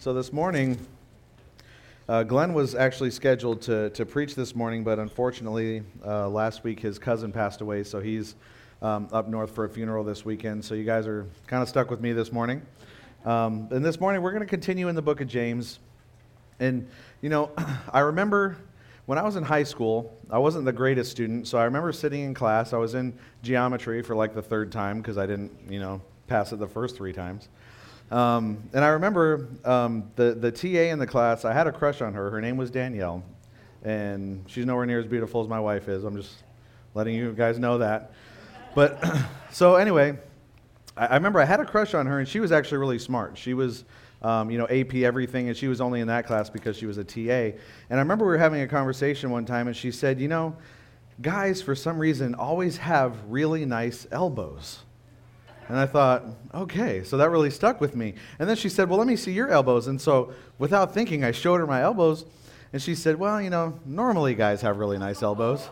So this morning, uh, Glenn was actually scheduled to, to preach this morning, but unfortunately, uh, last week his cousin passed away, so he's um, up north for a funeral this weekend. So you guys are kind of stuck with me this morning. Um, and this morning, we're going to continue in the book of James. And, you know, I remember when I was in high school, I wasn't the greatest student, so I remember sitting in class. I was in geometry for like the third time because I didn't, you know, pass it the first three times. Um, and I remember um, the, the TA in the class, I had a crush on her. Her name was Danielle. And she's nowhere near as beautiful as my wife is. I'm just letting you guys know that. But so, anyway, I, I, remember I had a crush on her, and she was actually really smart. She was, um, you know, AP everything, and she was only in that class because she was a TA. And I remember we were having a conversation one time, and she said, You know, guys, for some reason, always have really nice elbows. And I thought, okay, so that really stuck with me. And then she said, well, let me see your elbows. And so without thinking, I showed her my elbows. And she said, well, you know, normally guys have really nice elbows.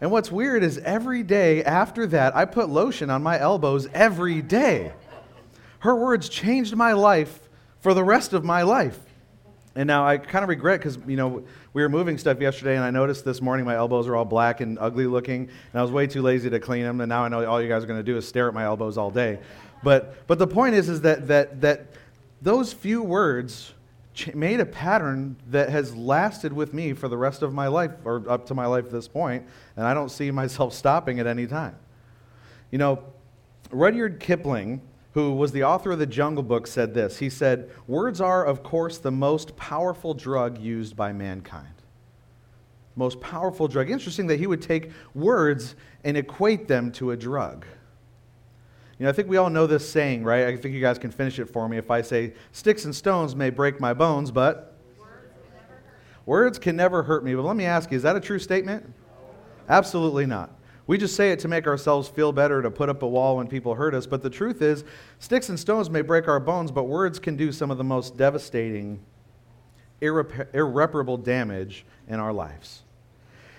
And what's weird is every day after that, I put lotion on my elbows every day. Her words changed my life for the rest of my life. And now I kind of regret because, you know, we were moving stuff yesterday and I noticed this morning my elbows are all black and ugly looking. And I was way too lazy to clean them. And now I know all you guys are going to do is stare at my elbows all day. But, but the point is, is that, that, that those few words made a pattern that has lasted with me for the rest of my life or up to my life at this point, And I don't see myself stopping at any time. You know, Rudyard Kipling who was the author of the Jungle Book, said this. He said, Words are, of course, the most powerful drug used by mankind. Most powerful drug. Interesting that he would take words and equate them to a drug. You know, I think we all know this saying, right? I think you guys can finish it for me if I say, Sticks and stones may break my bones, but words can never hurt me. But let me ask you, is that a true statement? Absolutely not. We just say it to make ourselves feel better, to put up a wall when people hurt us. But the truth is, sticks and stones may break our bones, but words can do some of the most devastating, irreparable damage in our lives.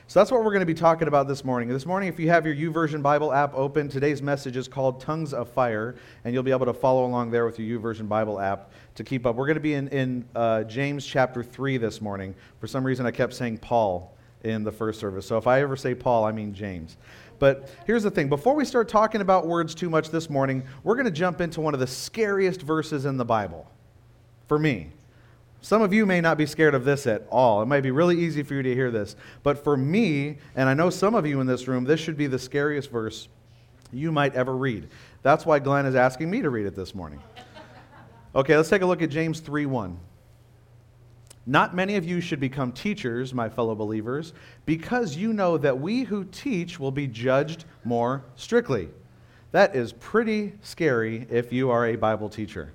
So that's what we're going to be talking about this morning. This morning, if you have your YouVersion Bible app open, today's message is called Tongues of Fire, and you'll be able to follow along there with your YouVersion Bible app to keep up. We're going to be in, in uh, James chapter 3 this morning. For some reason, I kept saying Paul in the first service. So if I ever say Paul, I mean James. But here's the thing before we start talking about words too much this morning, we're going to jump into one of the scariest verses in the Bible for me. Some of you may not be scared of this at all. It might be really easy for you to hear this. But for me, and I know some of you in this room, this should be the scariest verse you might ever read. That's why Glenn is asking me to read it this morning. Okay, let's take a look at James 3 1. Not many of you should become teachers, my fellow believers, because you know that we who teach will be judged more strictly. That is pretty scary if you are a Bible teacher,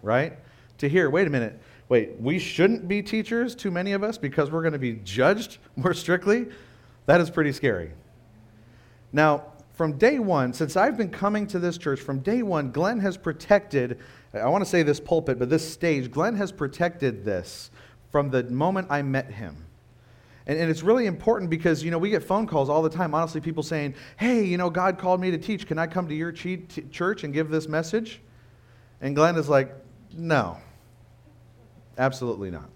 right? To hear, wait a minute, wait, we shouldn't be teachers, too many of us, because we're going to be judged more strictly? That is pretty scary. Now, from day one, since I've been coming to this church, from day one, Glenn has protected, I want to say this pulpit, but this stage, Glenn has protected this from the moment I met him. And, and, it's really important because, you know, we get phone calls all the time, honestly, people saying, hey, you know, God called me to teach. Can I come to your church and give this message? And Glenn is like, no, absolutely not.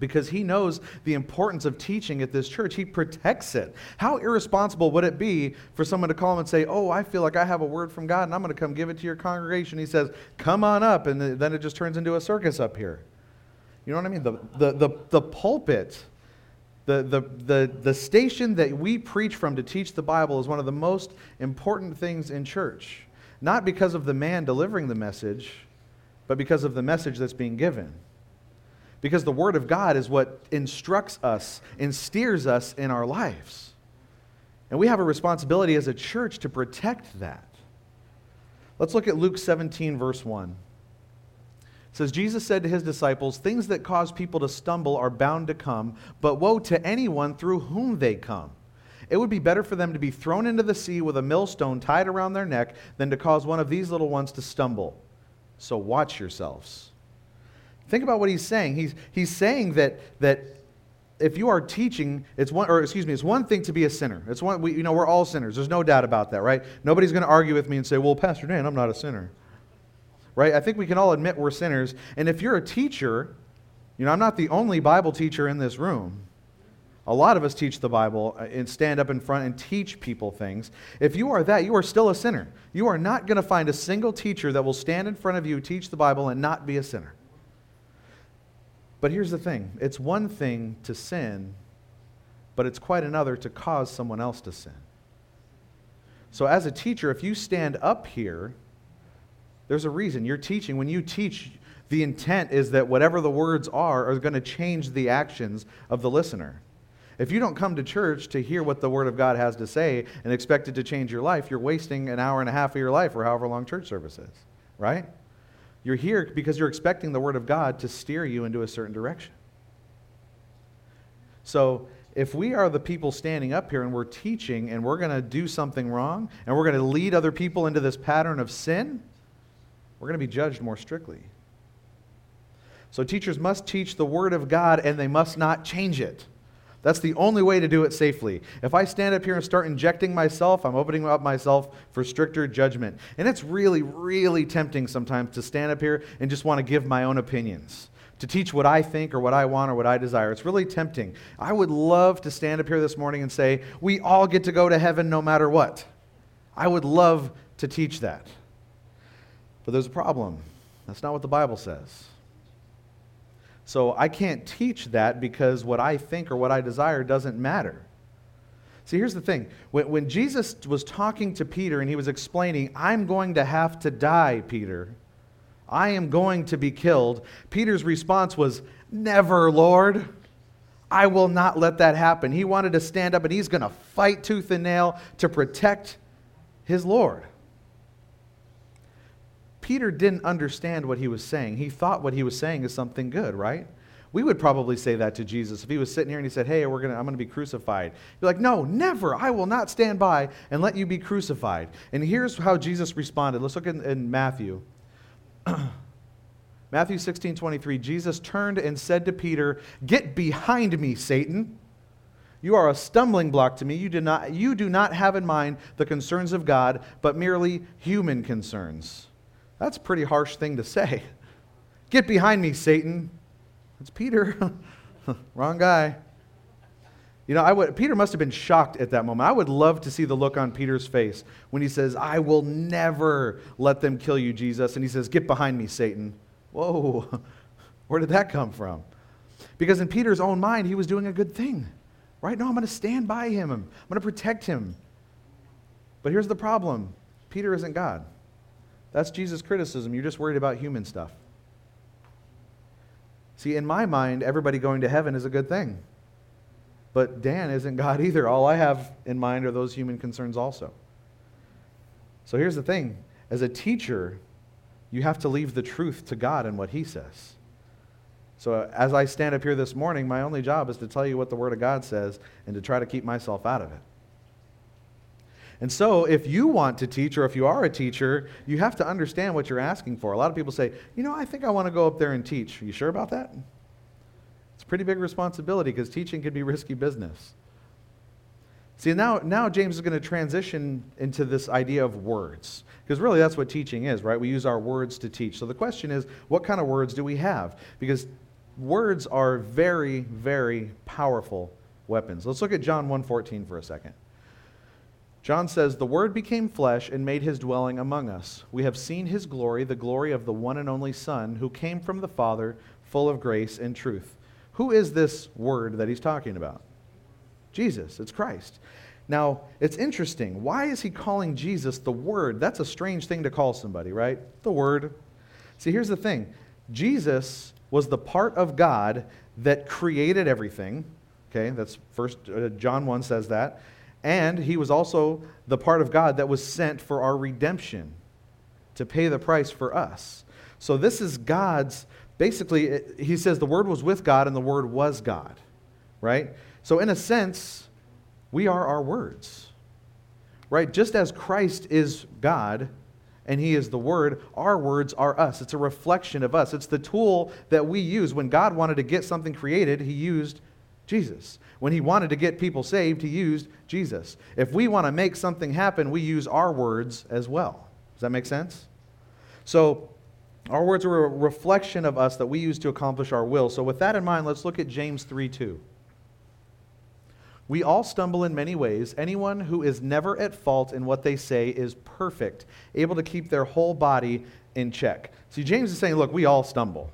Because he knows the importance of teaching at this church. He protects it. How irresponsible would it be for someone to call him and say, Oh, I feel like I have a word from God and I'm going to come give it to your congregation? He says, Come on up. And then it just turns into a circus up here. You know what I mean? The, the, the, the pulpit, the, the, the, the station that we preach from to teach the Bible is one of the most important things in church. Not because of the man delivering the message, but because of the message that's being given. Because the Word of God is what instructs us and steers us in our lives. And we have a responsibility as a church to protect that. Let's look at Luke 17, verse 1. Says, Jesus said to his disciples, Things that cause people to stumble are bound to come, but woe to anyone through whom they come. It would be better for them to be thrown into the sea with a millstone tied around their neck than to cause one of these little ones to stumble. So watch yourselves. Think about what he's saying. He's, he's saying that, that if you are teaching, it's one, or excuse me, it's one thing to be a sinner. It's one, we, you know, we're all sinners. There's no doubt about that, right? Nobody's going to argue with me and say, well, Pastor Dan, I'm not a sinner. Right? I think we can all admit we're sinners. And if you're a teacher, you know, I'm not the only Bible teacher in this room. A lot of us teach the Bible uh, and stand up in front and teach people things. If you are that, you are still a sinner. You are not going to find a single teacher that will stand in front of you, teach the Bible, and not be a sinner. But here's the thing it's one thing to sin, but it's quite another to cause someone else to sin. So, as a teacher, if you stand up here, there's a reason. You're teaching. When you teach, the intent is that whatever the words are are going to change the actions of the listener. If you don't come to church to hear what the Word of God has to say and expect it to change your life, you're wasting an hour and a half of your life or however long church service is, right? You're here because you're expecting the Word of God to steer you into a certain direction. So, if we are the people standing up here and we're teaching and we're going to do something wrong and we're going to lead other people into this pattern of sin, we're going to be judged more strictly. So, teachers must teach the Word of God and they must not change it. That's the only way to do it safely. If I stand up here and start injecting myself, I'm opening up myself for stricter judgment. And it's really, really tempting sometimes to stand up here and just want to give my own opinions, to teach what I think or what I want or what I desire. It's really tempting. I would love to stand up here this morning and say, we all get to go to heaven no matter what. I would love to teach that. But there's a problem. That's not what the Bible says. So I can't teach that because what I think or what I desire doesn't matter. See, here's the thing. When, when, Jesus was talking to Peter and he was explaining, I'm going to have to die, Peter. I am going to be killed. Peter's response was, Never, Lord. I will not let that happen. He wanted to stand up and he's going to fight tooth and nail to protect his Lord. Peter didn't understand what he was saying. He thought what he was saying is something good, right? We would probably say that to Jesus if he was sitting here and he said, Hey, we're gonna, I'm going to be crucified. You're like, No, never. I will not stand by and let you be crucified. And here's how Jesus responded. Let's look in, in Matthew. Matthew 16 23. Jesus turned and said to Peter, Get behind me, Satan. You are a stumbling block to me. You do, not, you do not have in mind the concerns of God, but merely human concerns. That's a pretty harsh thing to say. Get behind me, Satan. It's Peter. Wrong guy. You know, I would, Peter must have been shocked at that moment. I would love to see the look on Peter's face when he says, I will never let them kill you, Jesus. And he says, Get behind me, Satan. Whoa, where did that come from? Because in Peter's own mind, he was doing a good thing. Right? No, I'm going to stand by him, I'm going to protect him. But here's the problem Peter isn't God. That's Jesus' criticism. You're just worried about human stuff. See, in my mind, everybody going to heaven is a good thing. But Dan isn't God either. All I have in mind are those human concerns also. So here's the thing as a teacher, you have to leave the truth to God and what He says. So uh, as I stand up here this morning, my only job is to tell you what the Word of God says and to try to keep myself out of it. And so, if you want to teach, or if you are a teacher, you have to understand what you're asking for. A lot of people say, you know, I think I want to go up there and teach. Are you sure about that? It's a pretty big responsibility because teaching can be risky business. See, now, now James is going to transition into this idea of words. Because really, that's what teaching is, right? We use our words to teach. So the question is, what kind of words do we have? Because words are very, very powerful weapons. Let's look at John 1.14 for a second. John says, The Word became flesh and made his dwelling among us. We have seen his glory, the glory of the one and only Son, who came from the Father, full of grace and truth. Who is this Word that he's talking about? Jesus. It's Christ. Now, it's interesting. Why is he calling Jesus the Word? That's a strange thing to call somebody, right? The Word. See, here's the thing Jesus was the part of God that created everything. Okay, that's first, uh, John 1 says that. And he was also the part of God that was sent for our redemption to pay the price for us. So this is God's, basically, he says the Word was with God and the Word was God, right? So in a sense, we are our words, right? Just as Christ is God and he is the Word, our words are us. It's a reflection of us. It's the tool that we use. When God wanted to get something created, he used Jesus. When he wanted to get people saved, he used Jesus. If we want to make something happen, we use our words as well. Does that make sense? So, Our words are a reflection of us that we use to accomplish our will. So, with that in mind, let's look at James 3 2. We all stumble in many ways. Anyone who is never at fault in what they say is perfect, able to keep their whole body in check. See, James is saying, look, we all stumble.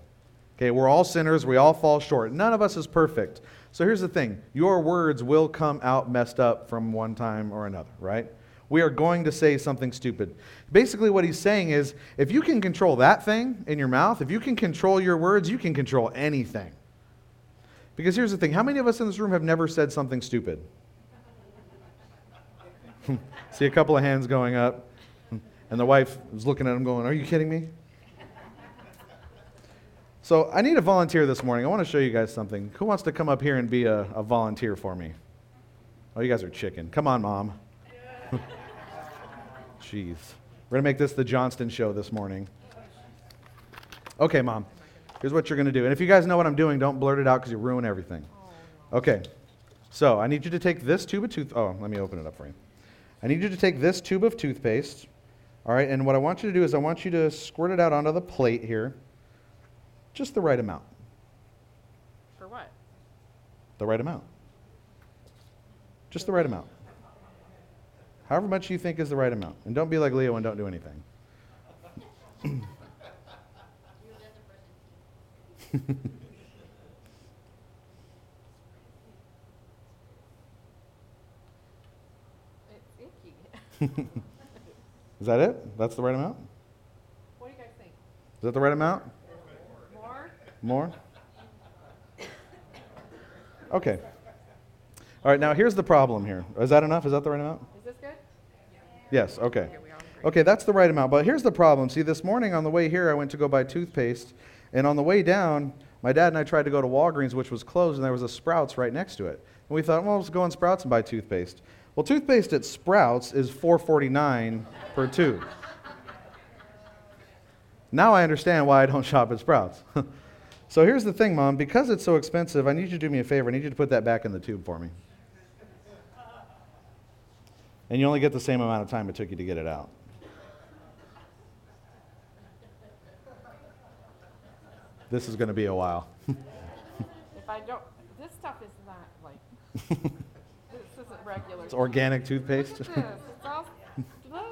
Okay, we're all sinners, we all fall short. None of us is perfect. So here's the thing your words will come out messed up from one time or another, right? We are going to say something stupid. Basically, what he's saying is if you can control that thing in your mouth, if you can control your words, you can control anything. Because here's the thing how many of us in this room have never said something stupid? See a couple of hands going up, and the wife was looking at him going, Are you kidding me? So I need a volunteer this morning. I want to show you guys something. Who wants to come up here and be a, a volunteer for me? Oh, you guys are chicken. Come on, mom. Jeez. We're going to make this the Johnston show this morning. Okay, mom. Here's what you're going to do. And if you guys know what I'm doing, don't blurt it out because you ruin everything. Okay. So I need you to take this tube of tooth. Oh, let me open it up for you. I need you to take this tube of toothpaste. All right. And what I want you to do is I want you to squirt it out onto the plate here. Just the right amount. For what? The right amount. Just the right amount. However much you think is the right amount. And don't be like Leo and don't do anything. Is that it? That's the right amount? What do you guys think? Is that the right amount? More? Okay. All right, now here's the problem here. Is that enough? Is that the right amount? Is this good? Yes, okay. Okay, we all agree. Okay, that's the right amount. But here's the problem. See, this morning on the way here, I went to go buy toothpaste, and on the way down, my dad and I tried to go to Walgreens, which was closed, and there was a Sprouts right next to it. And we thought, well, let's go on Sprouts and buy toothpaste. Well, toothpaste at Sprouts is $4.49 per tube. Now I understand why I don't shop at Sprouts. so here's the thing, Mom. Because it's so expensive, I need you to do me a favor. I need you to put that back in the tube for me. And you only get the same amount of time it took you to get it out. This is going to be a while. If I don't, this stuff is not like, this isn't regular. It's organic toothpaste. Look at this. It's all, look.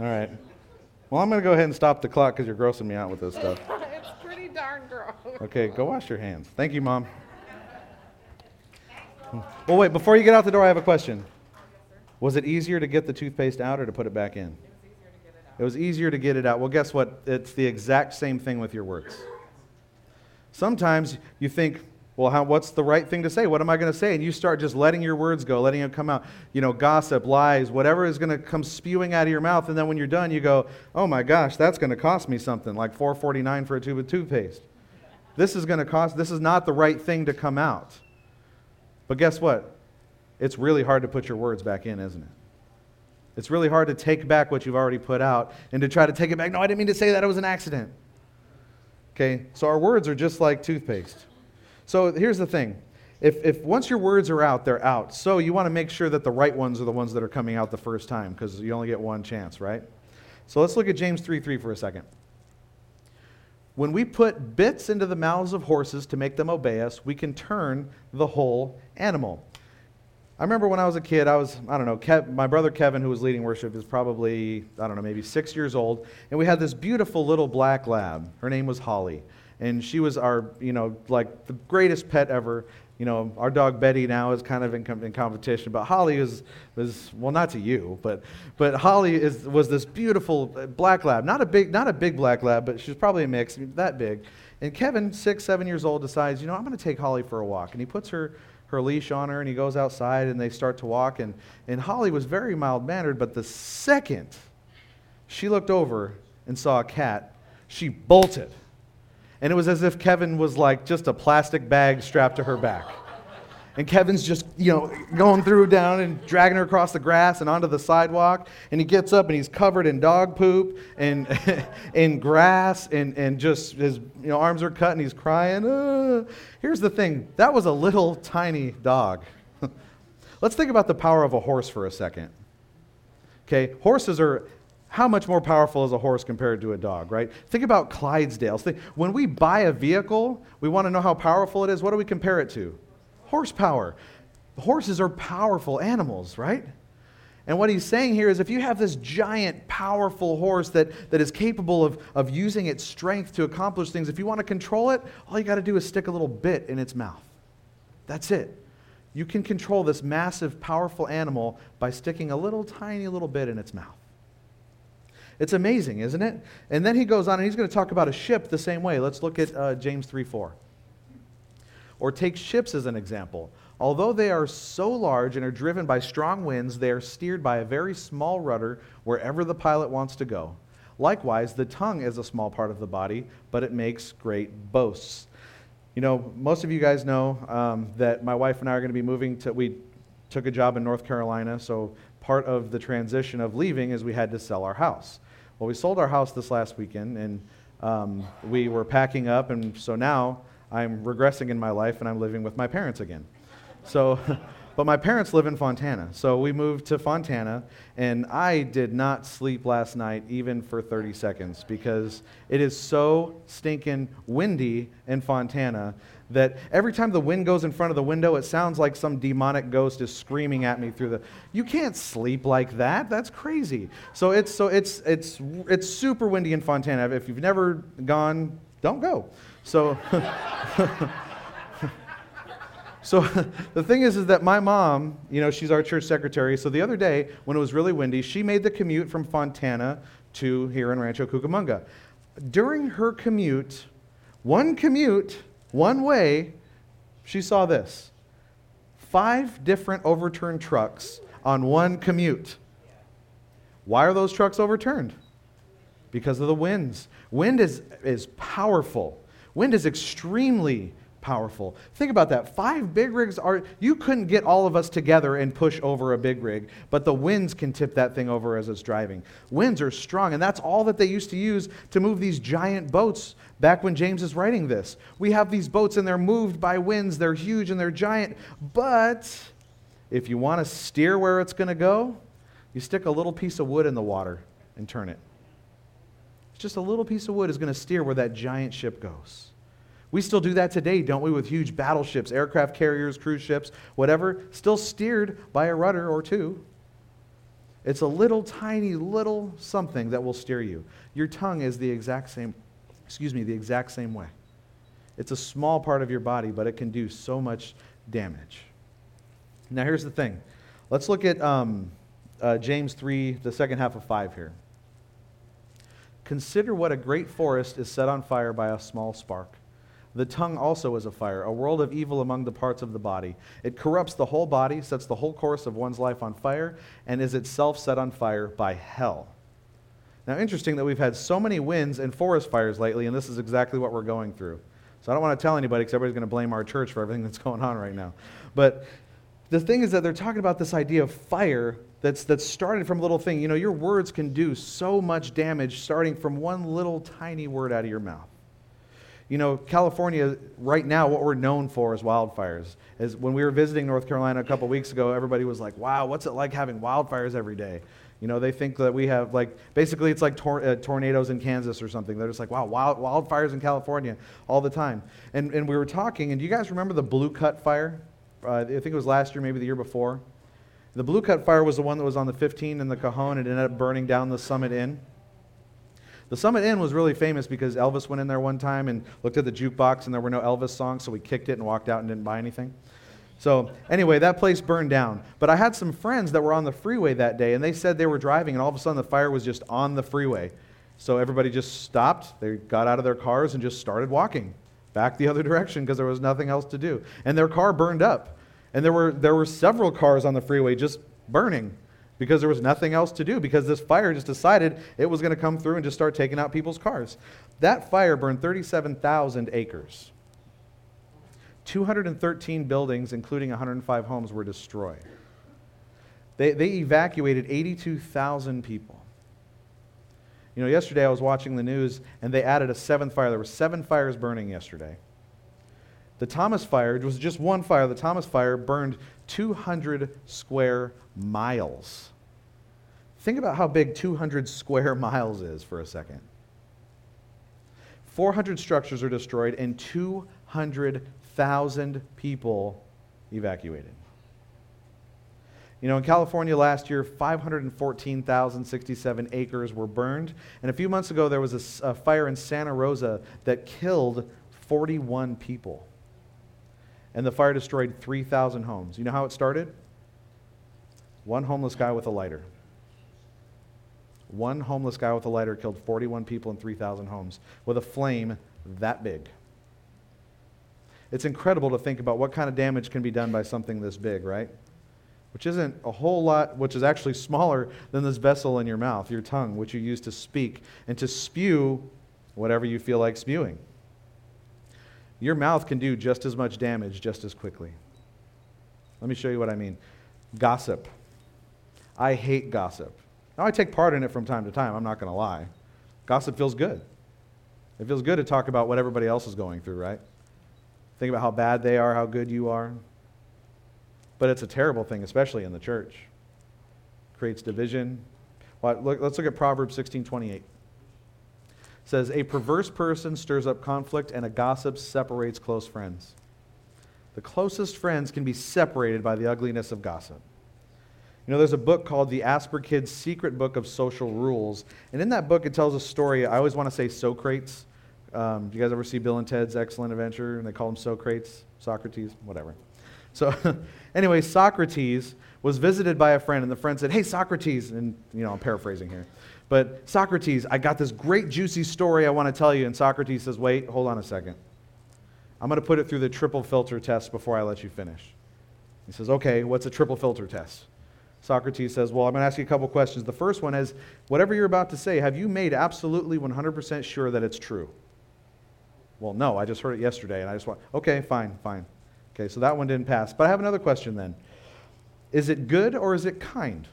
All right. Well, I'm going to go ahead and stop the clock because you're grossing me out with this stuff. It's pretty darn gross. Okay, go wash your hands. Thank you, Mom. Well, wait, before you get out the door, I have a question. Was it easier to get the toothpaste out or to put it back in? It was easier to get it out. Well, guess what? It's the exact same thing with your words. Sometimes you think, well, how, what's the right thing to say? What am I going to say? And you start just letting your words go, letting them come out. You know, gossip, lies, whatever is going to come spewing out of your mouth. And then when you're done, you go, oh my gosh, that's going to cost me something, like $4.49 for a tube of toothpaste. This is going to cost, this is not the right thing to come out. But guess what? It's really hard to put your words back in, isn't it? It's really hard to take back what you've already put out and to try to take it back. No, I didn't mean to say that. It was an accident. Okay? So our words are just like toothpaste. So here's the thing. If, if once your words are out, they're out. So you want to make sure that the right ones are the ones that are coming out the first time because you only get one chance, right? So let's look at James 3 3 for a second. When we put bits into the mouths of horses to make them obey us, we can turn the whole animal. I remember when I was a kid, I was, I don't know, Kev, my brother Kevin, who was leading worship, is probably, I don't know, maybe six years old. And we had this beautiful little black lab. Her name was Holly. And she was our, you know, like the greatest pet ever. You know, our dog Betty now is kind of in, com- in competition, but Holly was, was, well, not to you, but, but Holly is, was this beautiful uh, black lab. Not a big, not a big black lab, but she was probably a mix, that big. And Kevin, six, seven years old, decides, you know, I'm going to take Holly for a walk. And he puts her her leash on her and he goes outside and they start to walk and, and holly was very mild mannered but the second she looked over and saw a cat she bolted and it was as if kevin was like just a plastic bag strapped to her back. And kevin's just you know going through down and dragging her across the grass and onto the sidewalk. And he gets up and he's covered in dog poop and in grass and, and just his you know, arms are cut and he's crying. "Ah." here's the thing. That was a little tiny dog. Let's think about the power of a horse for a second. Okay? Horses are how much more powerful is a horse compared to a dog, right? Think about Clydesdales. When we buy a vehicle, we want to know how powerful it is. What do we compare it to? Horsepower. Horses are powerful animals, right? And what he's saying here is if you have this giant, powerful horse that, that is capable of, of using its strength to accomplish things, if you want to control it, all you got to do is stick a little bit in its mouth. That's it. You can control this massive, powerful animal by sticking a little tiny little bit in its mouth. It's amazing, isn't it? And then he goes on and he's going to talk about a ship the same way. Let's look at uh, James 3 4. Or take ships as an example. Although they are so large and are driven by strong winds, they are steered by a very small rudder wherever the pilot wants to go. Likewise, the tongue is a small part of the body, but it makes great boasts. You know, most of you guys know um, that my wife and I are going to be moving to, we took a job in North Carolina, so part of the transition of leaving is we had to sell our house. Well, we sold our house this last weekend, and um, we were packing up, and so now I'm regressing in my life and I'm living with my parents again. So, but my parents live in Fontana. So we moved to Fontana, and I did not sleep last night even for 30 seconds because it is so stinking windy in Fontana that every time the wind goes in front of the window, it sounds like some demonic ghost is screaming at me through the. You can't sleep like that. That's crazy. So it's so it's it's it's super windy in Fontana. If you've never gone, don't go. So. So the thing is, is that my mom, you know, she's our church secretary. So the other day, when it was really windy, she made the commute from Fontana to here in Rancho Cucamonga. During her commute, one commute, one way, she saw this five different overturned trucks on one commute. Why are those trucks overturned? Because of the winds. Wind is, is powerful. Wind is extremely powerful. Think about that. Five big rigs are, you couldn't get all of us together and push over a big rig, but the winds can tip that thing over as it's driving. Winds are strong, and that's all that they used to use to move these giant boats back when James is writing this. We have these boats, and they're moved by winds. They're huge and they're giant, but if you want to steer where it's going to go, you stick a little piece of wood in the water and turn it. It's just a little piece of wood is going to steer where that giant ship goes. We still do that today, don't we, with huge battleships, aircraft carriers, cruise ships, whatever, still steered by a rudder or two. It's a little tiny little something that will steer you. Your tongue is the exact same, excuse me, the exact same way. It's a small part of your body, but it can do so much damage. Now, here's the thing. Let's look at um, uh, James 3, the second half of 5 here. Consider what a great forest is set on fire by a small spark. The tongue also is a fire, a world of evil among the parts of the body. It corrupts the whole body, sets the whole course of one's life on fire, and is itself set on fire by hell. Now, interesting that we've had so many winds and forest fires lately, and this is exactly what we're going through. So I don't want to tell anybody because everybody's going to blame our church for everything that's going on right now. But the thing is that they're talking about this idea of fire that's, that's started from a little thing. You know, your words can do so much damage starting from one little tiny word out of your mouth. You know, California, right now, what we're known for is wildfires. As when we were visiting North Carolina a couple weeks ago, everybody was like, wow, what's it like having wildfires every day? You know, they think that we have, like, basically it's like tor- uh, tornadoes in Kansas or something. They're just like, wow, wild, wildfires in California all the time. And, and we were talking, and do you guys remember the Blue Cut fire? Uh, I think it was last year, maybe the year before. The Blue Cut fire was the one that was on the 15 in the Cajon and ended up burning down the Summit Inn. The Summit Inn was really famous because Elvis went in there one time and looked at the jukebox and there were no Elvis songs, so we kicked it and walked out and didn't buy anything. So, anyway, that place burned down. But I had some friends that were on the freeway that day and they said they were driving and all of a sudden the fire was just on the freeway. So everybody just stopped, they got out of their cars and just started walking back the other direction because there was nothing else to do. And their car burned up. And there were, there were several cars on the freeway just burning because there was nothing else to do because this fire just decided it was going to come through and just start taking out people's cars. That fire burned 37,000 acres. 213 buildings, including 105 homes, were destroyed. They, they evacuated 82,000 people. You know, yesterday I was watching the news and they added a seventh fire. There were seven fires burning yesterday. The Thomas fire was just one fire. The Thomas fire burned 200 square miles. Think about how big 200 square miles is for a second. 400 structures are destroyed and 200,000 people evacuated. You know, in California last year, 514,067 acres were burned. And a few months ago, there was a, a, fire in Santa Rosa that killed 41 people. And the fire destroyed 3,000 homes. You know how it started? One homeless guy with a lighter. One homeless guy with a lighter killed 41 people in 3,000 homes with a flame that big. It's incredible to think about what kind of damage can be done by something this big, right? Which isn't a whole lot, which is actually smaller than this vessel in your mouth, your tongue, which you use to speak and to spew whatever you feel like spewing. Your mouth can do just as much damage just as quickly. Let me show you what I mean. Gossip. I hate gossip. Now, I take part in it from time to time, I'm not going to lie. Gossip feels good. It feels good to talk about what everybody else is going through, right? Think about how bad they are, how good you are. But it's a terrible thing, especially in the church. Creates division. Well, look, let's look at Proverbs 16 28. Says, A perverse person stirs up conflict, and a gossip separates close friends. The closest friends can be separated by the ugliness of gossip. You know, there's a book called The Asperkid's Secret Book of Social Rules. And in that book, it tells a story. I always want to say Socrates. Um, do you guys ever see Bill and Ted's Excellent Adventure? And they call him Socrates, Socrates, whatever. So, anyway, Socrates was visited by a friend, and the friend said, Hey, Socrates, and, you know, I'm paraphrasing here. But Socrates, I got this great juicy story I want to tell you. And Socrates says, Wait, hold on a second. I'm going to put it through the triple filter test before I let you finish. He says, Okay, what's a triple filter test? Socrates says, Well, I'm going to ask you a couple questions. The first one is whatever you're about to say, have you made absolutely 100% sure that it's true? Well, no, I just heard it yesterday and I just want, okay, fine, fine. Okay, so that one didn't pass. But I have another question then. Is it good or is it kind?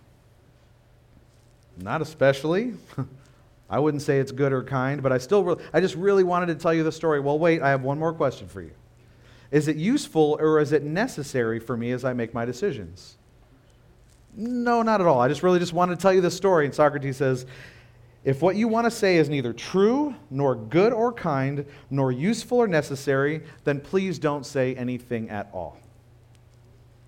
Not especially. I wouldn't say it's good or kind, but I still really, I just really wanted to tell you the story. Well, wait, I have one more question for you. Is it useful or is it necessary for me as I make my decisions? No, not at all. I just really just wanted to tell you the story. And Socrates says, if what you want to say is neither true, nor good or kind, nor useful or necessary, then please don't say anything at all.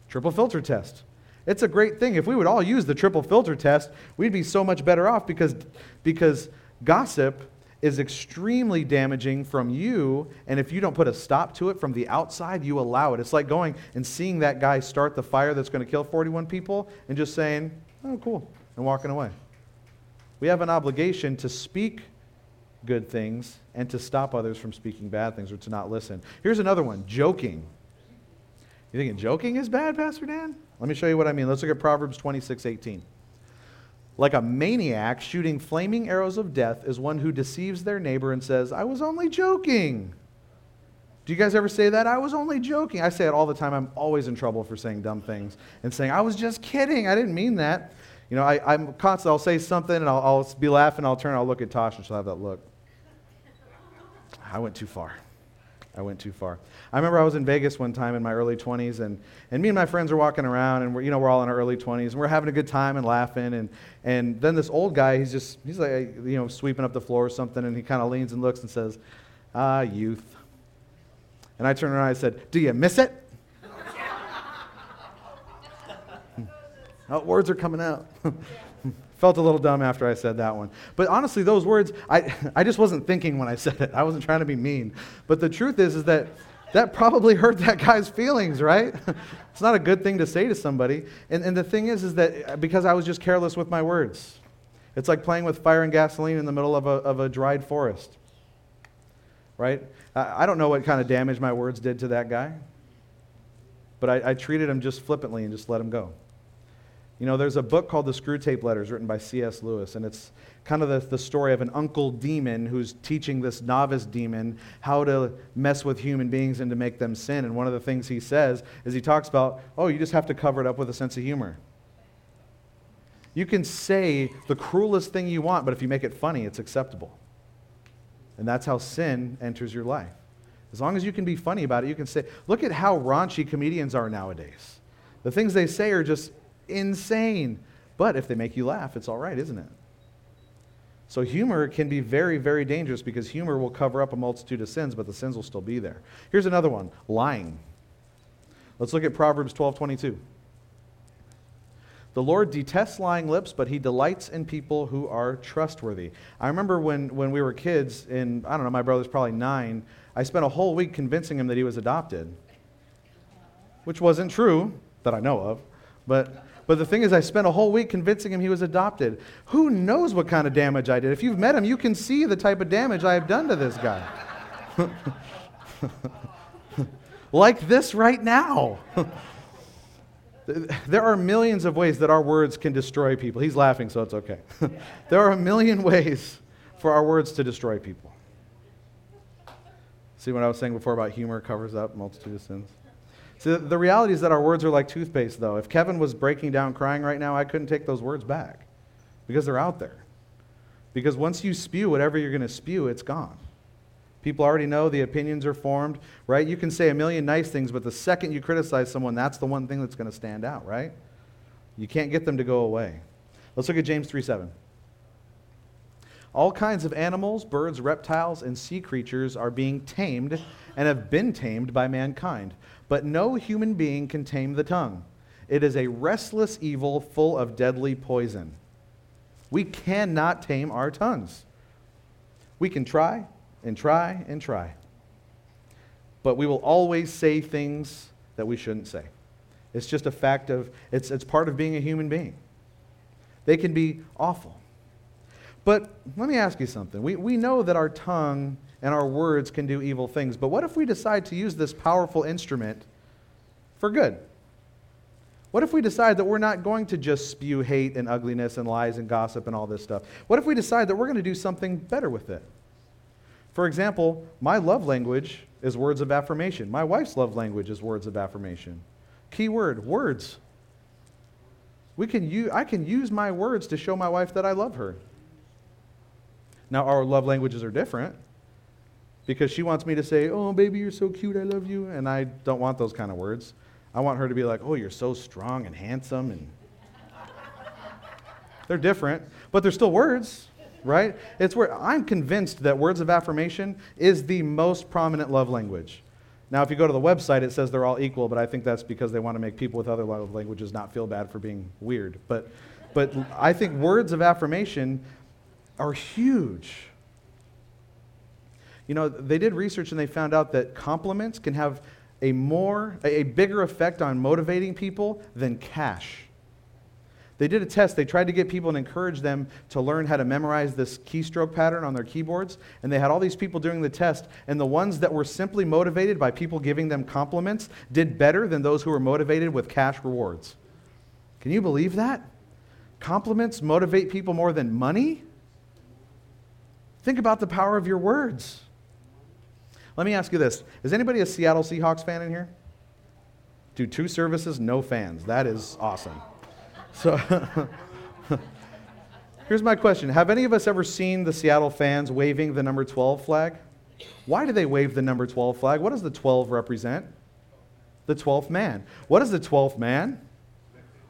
Triple filter test. It's a great thing. If we would all use the triple filter test, we'd be so much better off because, because gossip is extremely damaging from you. And if you don't put a stop to it from the outside, you allow it. It's like going and seeing that guy start the fire that's going to kill 41 people and just saying, oh, cool, and walking away. We have an obligation to speak good things and to stop others from speaking bad things or to not listen. Here's another one joking. You thinking joking is bad, Pastor Dan? Let me show you what I mean. Let's look at Proverbs 26 18. Like a maniac shooting flaming arrows of death is one who deceives their neighbor and says, I was only joking. Do you guys ever say that? I was only joking. I say it all the time. I'm always in trouble for saying dumb things and saying, I was just kidding. I didn't mean that. You know, I, am constantly, I'll say something and I'll, I'll be laughing. I'll turn, I'll look at Tosh and she'll have that look. I went too far. I went too far. I remember I was in Vegas one time in my early 20s, and, and me and my friends are walking around, and we're, you know, we're all in our early 20s, and we're having a good time and laughing. And, and then this old guy, he's just, he's like, you know, sweeping up the floor or something, and he kind of leans and looks and says, Ah, youth. And I turned around and I said, Do you miss it? oh, words are coming out. Felt a little dumb after I said that one. But honestly, those words, I, I just wasn't thinking when I said it. I wasn't trying to be mean. But the truth is, is that that probably hurt that guy's feelings, right? it's not a good thing to say to somebody. And, and the thing is, is that uh, because I was just careless with my words. It's like playing with fire and gasoline in the middle of a, of a dried forest, right? I, I don't know what kind of damage my words did to that guy, but I, I treated him just flippantly and just let him go. You know, there's a book called The Screwtape Letters written by C.S. Lewis, and it's kind of the, the story of an uncle demon who's teaching this novice demon how to mess with human beings and to make them sin. And one of the things he says is he talks about, oh, you just have to cover it up with a sense of humor. You can say the cruelest thing you want, but if you make it funny, it's acceptable. And that's how sin enters your life. As long as you can be funny about it, you can say, look at how raunchy comedians are nowadays. The things they say are just insane. But if they make you laugh, it's all right, isn't it? So humor can be very, very dangerous because humor will cover up a multitude of sins, but the sins will still be there. Here's another one lying. Let's look at Proverbs 12 22. The Lord detests lying lips, but he delights in people who are trustworthy. I remember when, when we were kids, and I don't know, my brother's probably nine, I spent a whole week convincing him that he was adopted, which wasn't true that I know of. But, but the thing is, I spent a whole week convincing him he was adopted. Who knows what kind of damage I did? If you've met him, you can see the type of damage I have done to this guy. like this right now. There are millions of ways that our words can destroy people. He's laughing, so it's okay. there are a million ways for our words to destroy people. See what I was saying before about humor covers up multitude of sins? The reality is that our words are like toothpaste, though. If Kevin was breaking down crying right now, I couldn't take those words back because they're out there. Because once you spew whatever you're going to spew, it's gone. People already know the opinions are formed, right? You can say a million nice things, but the second you criticize someone, that's the one thing that's going to stand out, right? You can't get them to go away. Let's look at James 3 7. All kinds of animals, birds, reptiles, and sea creatures are being tamed and have been tamed by mankind. But no human being can tame the tongue. It is a restless evil full of deadly poison. We cannot tame our tongues. We can try, and try and try. But we will always say things that we shouldn't say. It's just a fact of, it's, it's part of being a human being. They can be awful. But let me ask you something. We, we know that our tongue and our words can do evil things, but what if we decide to use this powerful instrument for good? What if we decide that we're not going to just spew hate and ugliness and lies and gossip and all this stuff? What if we decide that we're going to do something better with it? For example, my love language is words of affirmation. My wife's love language is words of affirmation. Key word, words. We can use, I can use my words to show my wife that I love her. Now, our love languages are different because she wants me to say, Oh, baby, you're so cute, I love you. And I don't want those kind of words. I want her to be like, Oh, you're so strong and handsome. And they're different, but they're still words right? It's where I'm convinced that words of affirmation is the most prominent love language. Now, if you go to the website, it says they're all equal, but I think that's because they want to make people with other love languages not feel bad for being weird. But, but I think words of affirmation are huge. You know, they did research and they found out that compliments can have a more, a bigger effect on motivating people than cash. They did a test. They tried to get people and encourage them to learn how to memorize this keystroke pattern on their keyboards. And they had all these people doing the test. And the ones that were simply motivated by people giving them compliments did better than those who were motivated with cash rewards. Can you believe that? Compliments motivate people more than money? Think about the power of your words. Let me ask you this Is anybody a Seattle Seahawks fan in here? Do two services, no fans. That is awesome. So here's my question Have any of us ever seen the Seattle fans waving the number 12 flag? Why do they wave the number 12 flag? What does the 12 represent? The 12th man. What is the 12th man?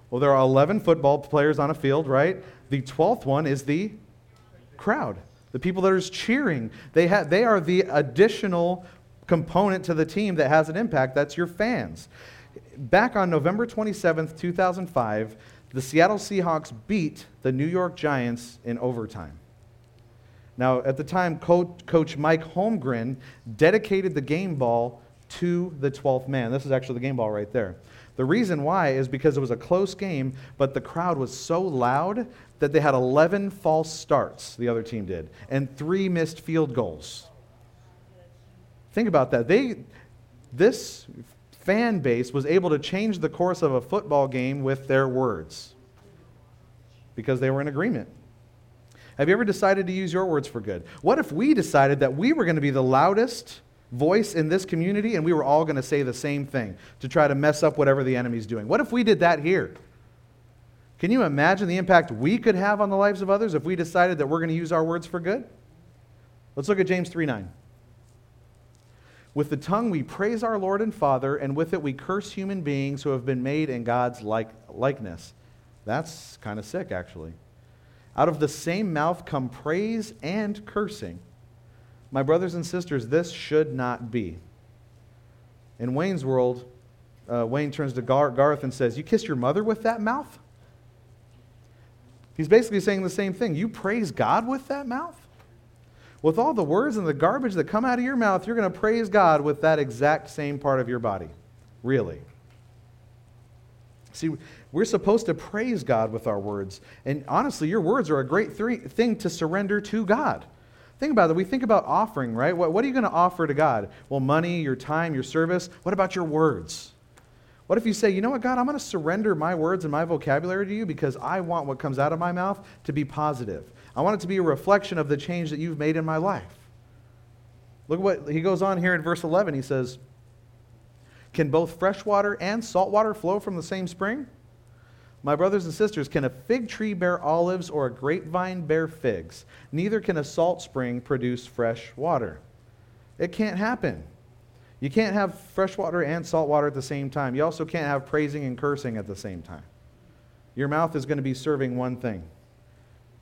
Well, there are 11 football players on a field, right? The 12th one is the crowd, the people that are cheering. They, ha- they are the additional component to the team that has an impact. That's your fans. Back on November 27th, 2005, the Seattle Seahawks beat the New York Giants in overtime. Now, at the time, Coach, Coach Mike Holmgren dedicated the game ball to the 12th man. This is actually the game ball right there. The reason why is because it was a close game, but the crowd was so loud that they had 11 false starts, the other team did, and three missed field goals. Think about that. They, this fan base was able to change the course of a football game with their words because they were in agreement. Have you ever decided to use your words for good? What if we decided that we were going to be the loudest voice in this community and we were all going to say the same thing to try to mess up whatever the enemy's doing? What if we did that here? Can you imagine the impact we could have on the lives of others if we decided that we're going to use our words for good? Let's look at James 3 9. With the tongue we praise our Lord and Father, and with it we curse human beings who have been made in God's like, likeness. That's kind of sick, actually. Out of the same mouth come praise and cursing. My brothers and sisters, this should not be. In Wayne's world, uh, Wayne turns to Gar- Garth and says, You kiss your mother with that mouth? He's basically saying the same thing. You praise God with that mouth? With all the words and the garbage that come out of your mouth, you're going to praise God with that exact same part of your body. Really. See, we're supposed to praise God with our words. And honestly, your words are a great th- thing to surrender to God. Think about it. We think about offering, right? What, what are you going to offer to God? Well, money, your time, your service. What about your words? What if you say, you know what, God, I'm going to surrender my words and my vocabulary to you because I want what comes out of my mouth to be positive. I want it to be a reflection of the change that you've made in my life. Look at what he goes on here in verse 11. He says, Can both fresh water and salt water flow from the same spring? My brothers and sisters, can a fig tree bear olives or a grapevine bear figs? Neither can a salt spring produce fresh water. It can't happen. You can't have fresh water and salt water at the same time. You also can't have praising and cursing at the same time. Your mouth is going to be serving one thing.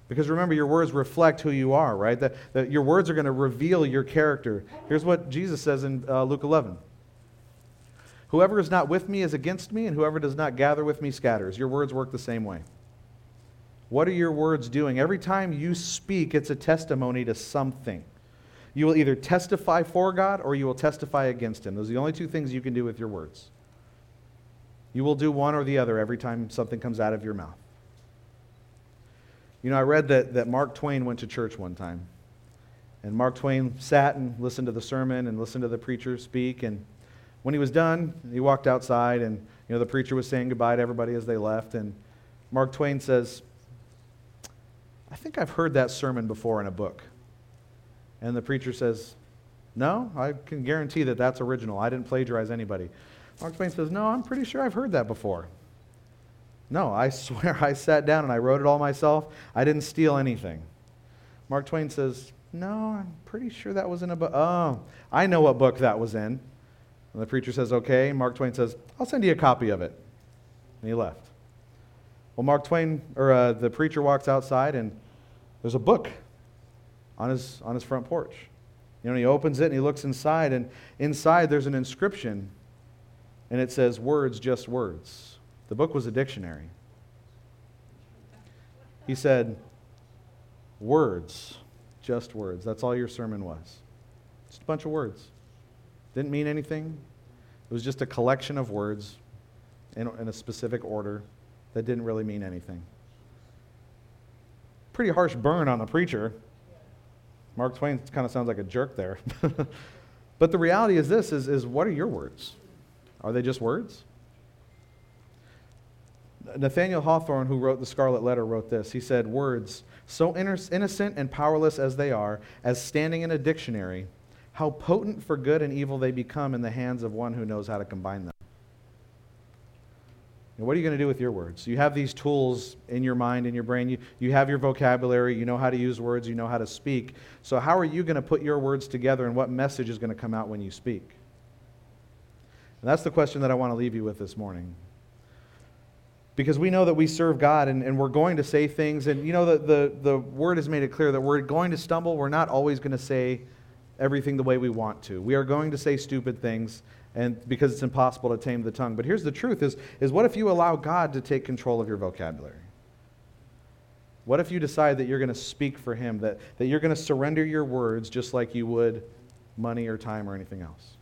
Because remember, your words reflect who you are, right? That, that your words are going to reveal your character. Here's what Jesus says in uh, Luke 11 Whoever is not with me is against me, and whoever does not gather with me scatters. Your words work the same way. What are your words doing? Every time you speak, it's a testimony to something. You will either testify for God or you will testify against Him. Those are the only two things you can do with your words. You will do one or the other every time something comes out of your mouth. You know, I read that, that Mark Twain went to church one time. And Mark Twain sat and listened to the sermon and listened to the preacher speak. And when he was done, he walked outside and you know the preacher was saying goodbye to everybody as they left and Mark Twain says, "I think I've heard that sermon before in a book." And the preacher says, "No, I can guarantee that that's original. I didn't plagiarize anybody." Mark Twain says, "No, I'm pretty sure I've heard that before." No, I swear I sat down and I wrote it all myself. I didn't steal anything. Mark Twain says, No, I'm pretty sure that was in a book. Oh, I know what book that was in. And the preacher says, Okay. Mark Twain says, I'll send you a copy of it. And he left. Well, Mark Twain, or uh, the preacher walks outside, and there's a book on his, on his front porch. You know, and he opens it and he looks inside, and inside there's an inscription, and it says, Words, just words. The book was a dictionary. He said, Words, just words. That's all your sermon was. Just a bunch of words. Didn't mean anything. It was just a collection of words in, in a specific order that didn't really mean anything. Pretty harsh burn on the preacher. Mark Twain kind of sounds like a jerk there. but the reality is this is, is what are your words? Are they just words? Nathaniel Hawthorne, who wrote the Scarlet Letter, wrote this. He said, Words, so innocent and powerless as they are, as standing in a dictionary, how potent for good and evil they become in the hands of one who knows how to combine them. And what are you going to do with your words? You have these tools in your mind, in your brain. You, you have your vocabulary. You know how to use words. You know how to speak. So, how are you going to put your words together, and what message is going to come out when you speak? And that's the question that I want to leave you with this morning because we know that we serve God and, and we're going to say things. And you know, the, the, the word has made it clear that we're going to stumble. We're not always going to say everything the way we want to. We are going to say stupid things and because it's impossible to tame the tongue. But here's the truth is, is what if you allow God to take control of your vocabulary? What if you decide that you're going to speak for him, that, that you're going to surrender your words just like you would money or time or anything else?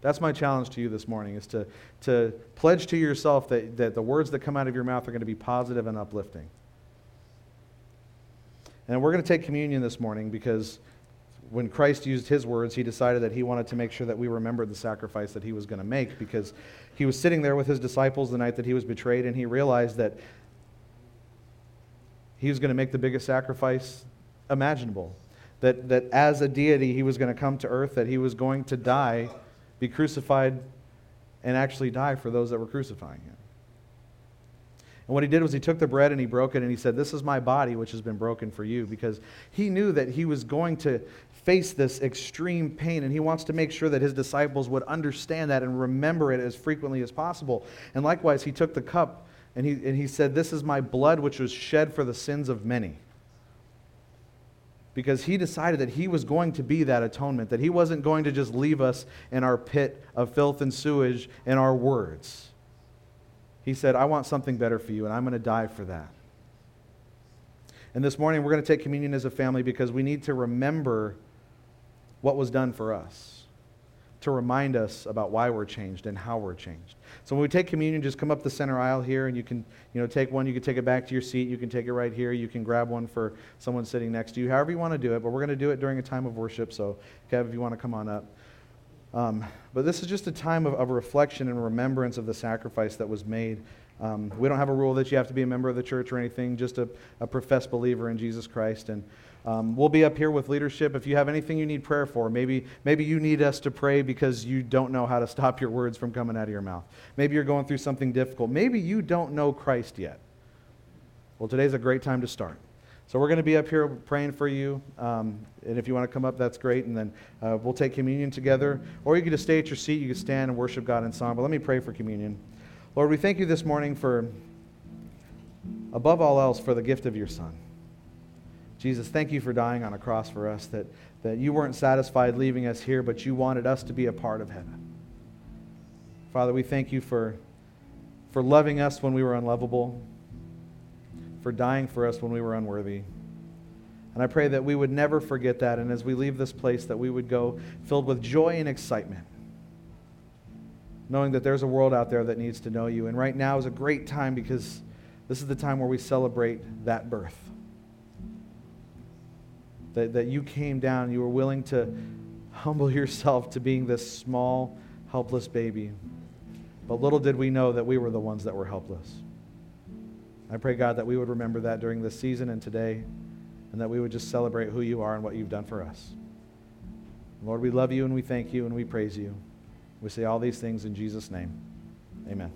That's my challenge to you this morning is to, to pledge to yourself that, that the words that come out of your mouth are going to be positive and uplifting. And we're going to take communion this morning because when Christ used his words, he decided that he wanted to make sure that we remembered the sacrifice that he was going to make because he was sitting there with his disciples the night that he was betrayed and he realized that he was going to make the biggest sacrifice imaginable. That, that as a deity, he was going to come to earth, that he was going to die, be crucified, and actually die for those that were crucifying him. And what he did was he took the bread and he broke it and he said, This is my body, which has been broken for you, because he knew that he was going to face this extreme pain and he wants to make sure that his disciples would understand that and remember it as frequently as possible. And likewise, he took the cup And he, and he said, This is my blood which was shed for the sins of many. Because he decided that he was going to be that atonement, that he wasn't going to just leave us in our pit of filth and sewage in our words. He said, I want something better for you, and I'm going to die for that. And this morning, we're going to take communion as a family because we need to remember what was done for us, to remind us about why we're changed and how we're changed. So when we take communion, just come up the center aisle here, and you can, you know, take one. You can take it back to your seat. You can take it right here. You can grab one for someone sitting next to you. However you want to do it, but we're going to do it during a time of worship. So, Kev, if you want to come on up. Um, but this is just a time of, of reflection and remembrance of the sacrifice that was made. Um, we don't have a rule that you have to be a member of the church or anything, just a, a professed believer in Jesus Christ. And um, we'll be up here with leadership. If you have anything you need prayer for, maybe, maybe you need us to pray because you don't know how to stop your words from coming out of your mouth. Maybe you're going through something difficult. Maybe you don't know Christ yet. Well, today's a great time to start. So we're going to be up here praying for you. Um, and if you want to come up, that's great. And then uh, we'll take communion together. Or you can just stay at your seat. You can stand and worship God in song. But let me pray for communion. Lord, we thank you this morning for, above all else, for the gift of your Son. Jesus, thank you for dying on a cross for us, that, that you weren't satisfied leaving us here, but you wanted us to be a part of heaven. Father, we thank you for, for loving us when we were unlovable for dying for us when we were unworthy. And I pray that we would never forget that, and as we leave this place, that we would go filled with joy and excitement, knowing that there's a world out there that needs to know you. And right now is a great time because this is the time where we celebrate that birth. That, that you came down, you were willing to humble yourself to being this small, helpless baby. But little did we know that we were the ones that were helpless. I pray, God, that we would remember that during this season and today, and that we would just celebrate who you are and what you've done for us. Lord, we love you and we thank you and we praise you. We say all these things in Jesus' name. Amen.